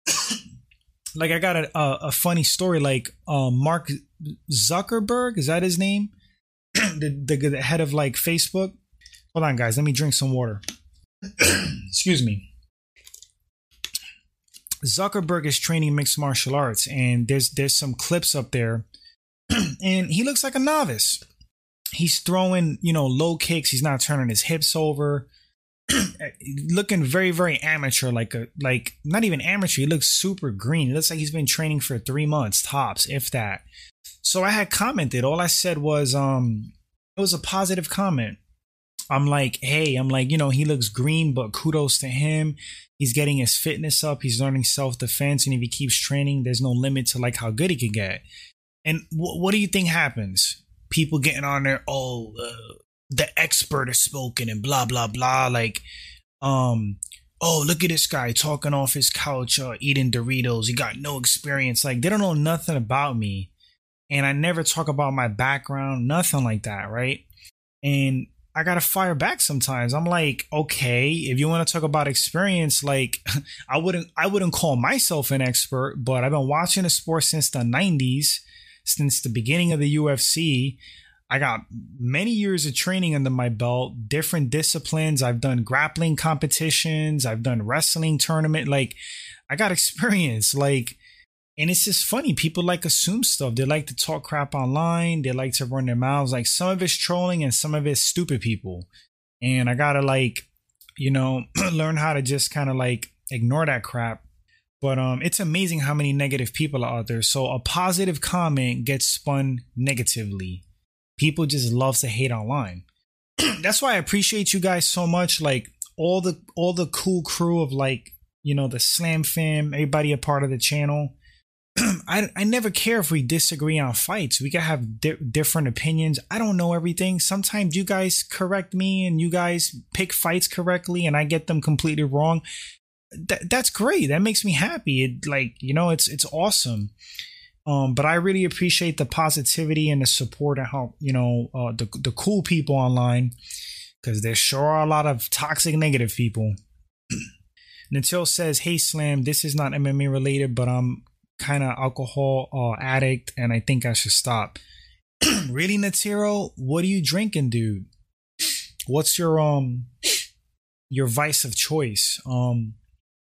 like I got a, a, a funny story. Like um, Mark Zuckerberg is that his name? the, the the head of like Facebook. Hold on, guys. Let me drink some water. Excuse me. Zuckerberg is training mixed martial arts, and there's there's some clips up there, and he looks like a novice. He's throwing, you know, low kicks. He's not turning his hips over. looking very very amateur like a like not even amateur he looks super green it looks like he's been training for three months tops if that so i had commented all i said was um it was a positive comment I'm like, hey, I'm like, you know, he looks green, but kudos to him. He's getting his fitness up. He's learning self defense, and if he keeps training, there's no limit to like how good he can get. And w- what do you think happens? People getting on there, oh, uh, the expert has spoken, and blah blah blah. Like, um, oh, look at this guy talking off his couch, uh, eating Doritos. He got no experience. Like, they don't know nothing about me. and I never talk about my background, nothing like that, right? And I gotta fire back sometimes. I'm like, okay, if you want to talk about experience, like I wouldn't I wouldn't call myself an expert, but I've been watching the sport since the 90s, since the beginning of the UFC. I got many years of training under my belt, different disciplines. I've done grappling competitions, I've done wrestling tournament. Like I got experience. Like and it's just funny. People like assume stuff. They like to talk crap online. They like to run their mouths. Like some of it's trolling and some of it's stupid people. And I gotta like, you know, learn how to just kind of like ignore that crap. But um, it's amazing how many negative people are out there. So a positive comment gets spun negatively. People just love to hate online. That's why I appreciate you guys so much. Like all the all the cool crew of like you know the Slam fam, everybody a part of the channel I, I never care if we disagree on fights. We can have di- different opinions. I don't know everything. Sometimes you guys correct me and you guys pick fights correctly and I get them completely wrong. Th- that's great. That makes me happy. It like, you know, it's it's awesome. Um, but I really appreciate the positivity and the support and how, you know, uh, the the cool people online because there sure are a lot of toxic negative people. Natil says, "Hey Slam, this is not MMA related, but I'm kind of alcohol uh, addict and I think I should stop. really, Natiro, what are you drinking, dude? What's your um your vice of choice? Um,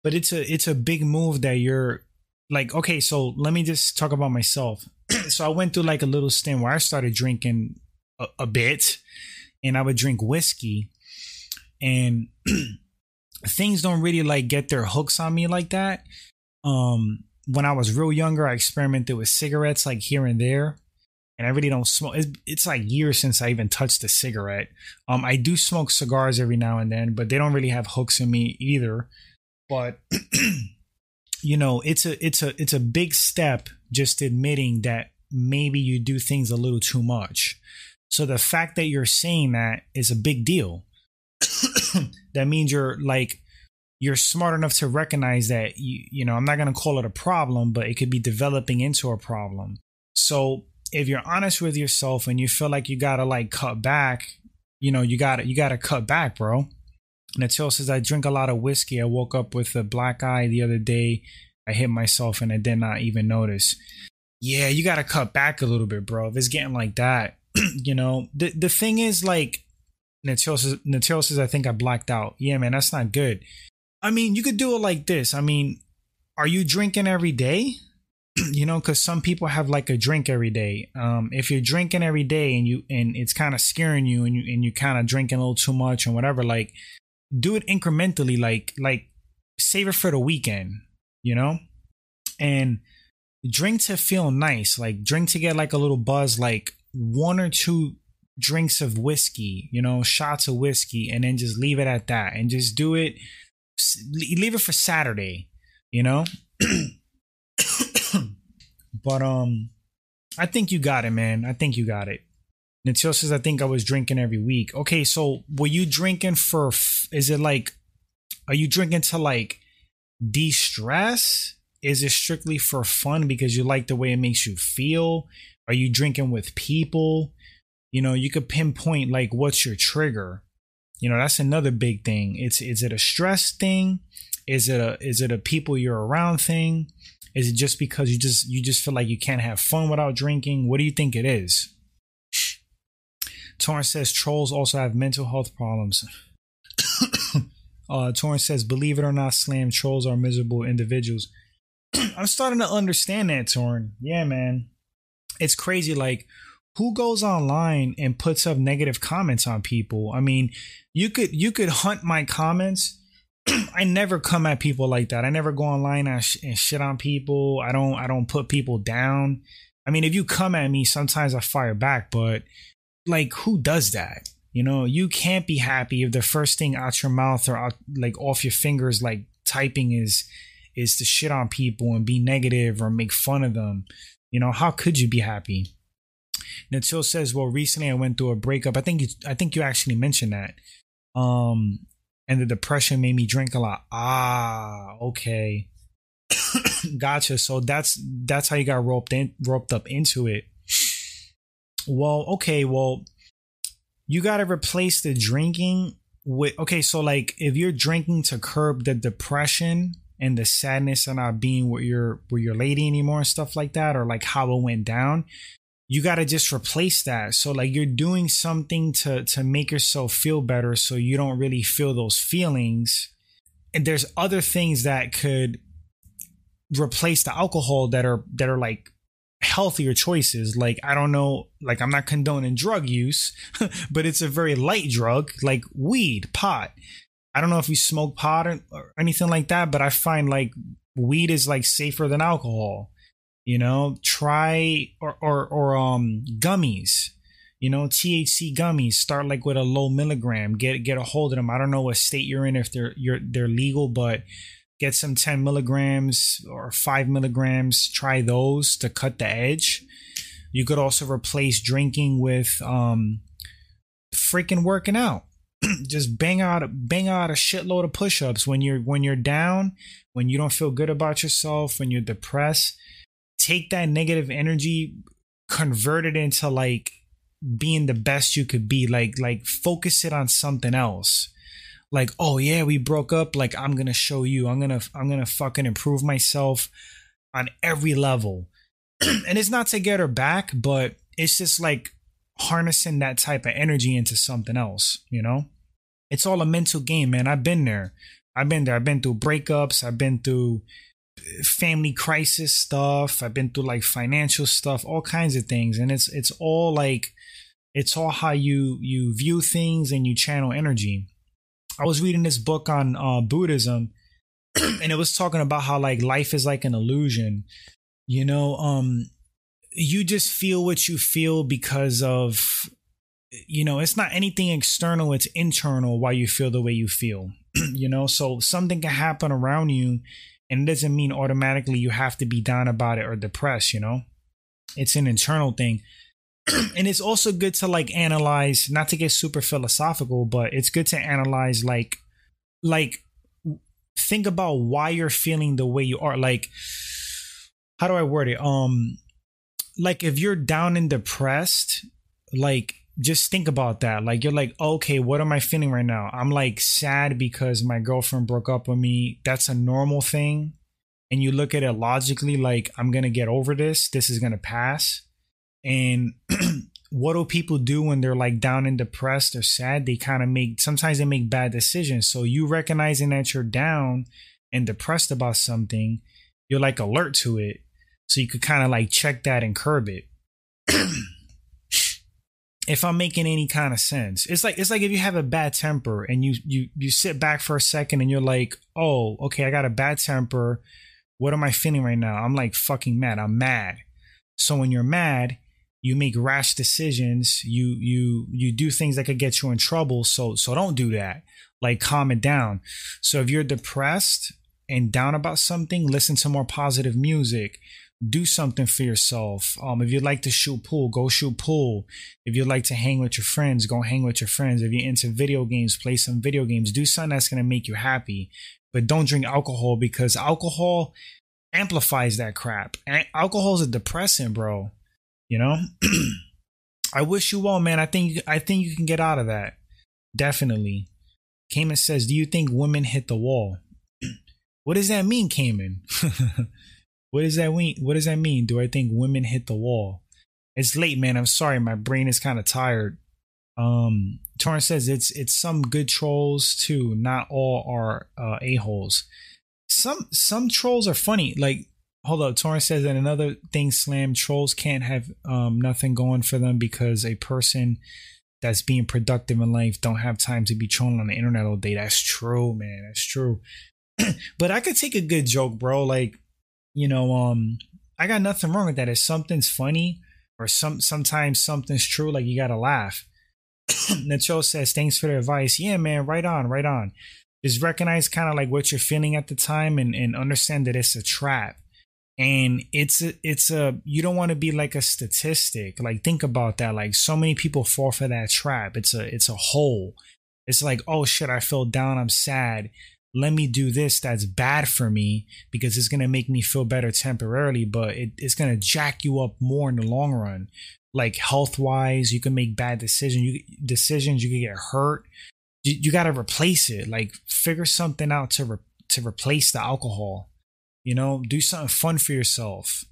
but it's a it's a big move that you're like okay. So let me just talk about myself. so I went through like a little stint where I started drinking a, a bit, and I would drink whiskey, and things don't really like get their hooks on me like that. Um, when I was real younger, I experimented with cigarettes like here and there. And I really don't smoke. It's, like years since I even touched a cigarette. Um, I do smoke cigars every now and then, but they don't really have hooks in me either. But you know, it's a it's a it's a big step just admitting that maybe you do things a little too much. So the fact that you're saying that is a big deal. that means you're like you're smart enough to recognize that you you know I'm not going to call it a problem, but it could be developing into a problem. So if you're honest with yourself and you feel like you gotta like cut back, you know you gotta you gotta cut back, bro. Natil says I drink a lot of whiskey. I woke up with a black eye the other day. I hit myself and I did not even notice. Yeah, you gotta cut back a little bit, bro. If it's getting like that, you know the the thing is like Natil says, Natil says I think I blacked out. Yeah, man, that's not good. I mean, you could do it like this. I mean, are you drinking every day? you know, because some people have like a drink every day. Um, if you're drinking every day and you and it's kind of scaring you and you and you kind of drinking a little too much and whatever, like do it incrementally. Like like save it for the weekend. You know, and drink to feel nice. Like drink to get like a little buzz. Like one or two drinks of whiskey. You know, shots of whiskey, and then just leave it at that. And just do it leave it for Saturday, you know? but um I think you got it, man. I think you got it. Natil says I think I was drinking every week. Okay, so were you drinking for is it like are you drinking to like de-stress? Is it strictly for fun because you like the way it makes you feel? Are you drinking with people? You know, you could pinpoint like what's your trigger you know, that's another big thing. It's is it a stress thing? Is it a is it a people you're around thing? Is it just because you just you just feel like you can't have fun without drinking? What do you think it is? Torrance says trolls also have mental health problems. uh, Torrance says, believe it or not, slam trolls are miserable individuals. I'm starting to understand that, Torn. Yeah, man. It's crazy. Like, who goes online and puts up negative comments on people? I mean, you could you could hunt my comments. I never come at people like that. I never go online and, sh- and shit on people. I don't I don't put people down. I mean, if you come at me, sometimes I fire back, but like who does that? You know, you can't be happy if the first thing out your mouth or out, like off your fingers like typing is is to shit on people and be negative or make fun of them. You know, how could you be happy? Natil says, "Well, recently I went through a breakup. I think you, I think you actually mentioned that. Um, and the depression made me drink a lot. Ah, okay, gotcha. So that's that's how you got roped in, roped up into it. well, okay, well, you got to replace the drinking with okay. So like, if you're drinking to curb the depression and the sadness of not being with your with your lady anymore and stuff like that, or like how it went down, you got to just replace that. So like, you're doing something to to make yourself feel better, so you don't really feel those feelings. And there's other things that could replace the alcohol that are that are like healthier choices. Like, I don't know, like, I'm not condoning drug use, but it's a very light drug, like weed, pot. I don't know if you smoke pot or, or anything like that, but I find like weed is like safer than alcohol. You know, try or or or um gummies. You know, THC gummies start like with a low milligram. Get get a hold of them. I don't know what state you're in if they're you're they're legal, but get some 10 milligrams or 5 milligrams try those to cut the edge you could also replace drinking with um freaking working out just bang out bang out a shitload of push-ups when you're when you're down when you don't feel good about yourself when you're depressed take that negative energy convert it into like being the best you could be like like focus it on something else. Like oh yeah we broke up like i'm gonna show you. I'm gonna i'm gonna fucking improve myself on every level. And it's not to get her back but it's just like harnessing that type of energy into something else you know? It's all a mental game man. I've been there. I've been there. I've been through breakups. I've been through family crisis stuff i've been through like financial stuff all kinds of things and it's it's all like it's all how you you view things and you channel energy I was reading this book on uh, Buddhism, and it was talking about how like life is like an illusion. You know, um, you just feel what you feel because of, you know, it's not anything external; it's internal. Why you feel the way you feel. you know, so something can happen around you, and it doesn't mean automatically you have to be down about it or depressed. You know, it's an internal thing. and it's also good to like analyze not to get super philosophical but it's good to analyze like like think about why you're feeling the way you are like how do i word it um like if you're down and depressed like just think about that like you're like okay what am i feeling right now i'm like sad because my girlfriend broke up with me that's a normal thing and you look at it logically like i'm gonna get over this this is gonna pass and what do people do when they're like down and depressed or sad? They kind of make sometimes they make bad decisions. So you recognizing that you're down and depressed about something, you're like alert to it. So you could kind of like check that and curb it. if I'm making any kind of sense. It's like it's like if you have a bad temper and you you you sit back for a second and you're like, "Oh, okay, I got a bad temper. What am I feeling right now? I'm like fucking mad. I'm mad." So when you're mad, you make rash decisions you you you do things that could get you in trouble so so don't do that like calm it down so if you're depressed and down about something listen to more positive music do something for yourself um if you'd like to shoot pool go shoot pool if you'd like to hang with your friends go hang with your friends if you're into video games play some video games do something that's going to make you happy but don't drink alcohol because alcohol amplifies that crap and alcohol is a depressant bro you know, I wish you well, man. I think I think you can get out of that. Definitely. Cayman says, "Do you think women hit the wall?" what does that mean, Cayman? what does that mean? What does that mean? Do I think women hit the wall? It's late, man. I'm sorry, my brain is kind of tired. Um, Torrance says it's it's some good trolls too. Not all are uh, a holes. Some some trolls are funny. Like hold up. Torrance says that another thing, Slam trolls can't have um, nothing going for them because a person that's being productive in life don't have time to be trolling on the internet all day. That's true, man. That's true. but I could take a good joke, bro. Like, you know, um, I got nothing wrong with that. If something's funny or some sometimes something's true, like you gotta laugh. Nacho says, thanks for the advice. Yeah, man, right on, right on. Just recognize kind of like what you're feeling at the time and, and understand that it's a trap and it's a, it's a you don't want to be like a statistic like think about that like so many people fall for that trap it's a it's a hole it's like oh shit i feel down i'm sad let me do this that's bad for me because it's going to make me feel better temporarily but it, it's going to jack you up more in the long run like health wise. You can make bad decisions. You decisions. You can get hurt. You, you got to replace it. Like figure something out to re- to replace the alcohol. You know, do something fun for yourself.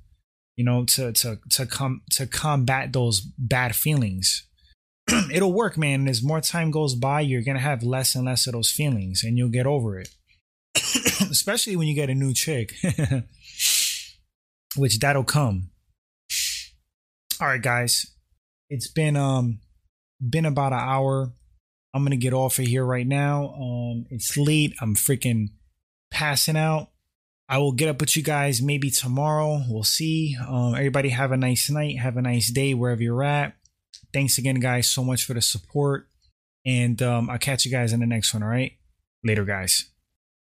You know, to to to come to combat those bad feelings. It'll work, man. As more time goes by, you're gonna have less and less of those feelings, and you'll get over it. Especially when you get a new chick, which that'll come. All right, guys. It's been um been about an hour. I'm gonna get off of here right now. Um, it's late. I'm freaking passing out. I will get up with you guys maybe tomorrow. We'll see. Um, everybody have a nice night. Have a nice day wherever you're at. Thanks again, guys, so much for the support. And um, I'll catch you guys in the next one. All right. Later, guys.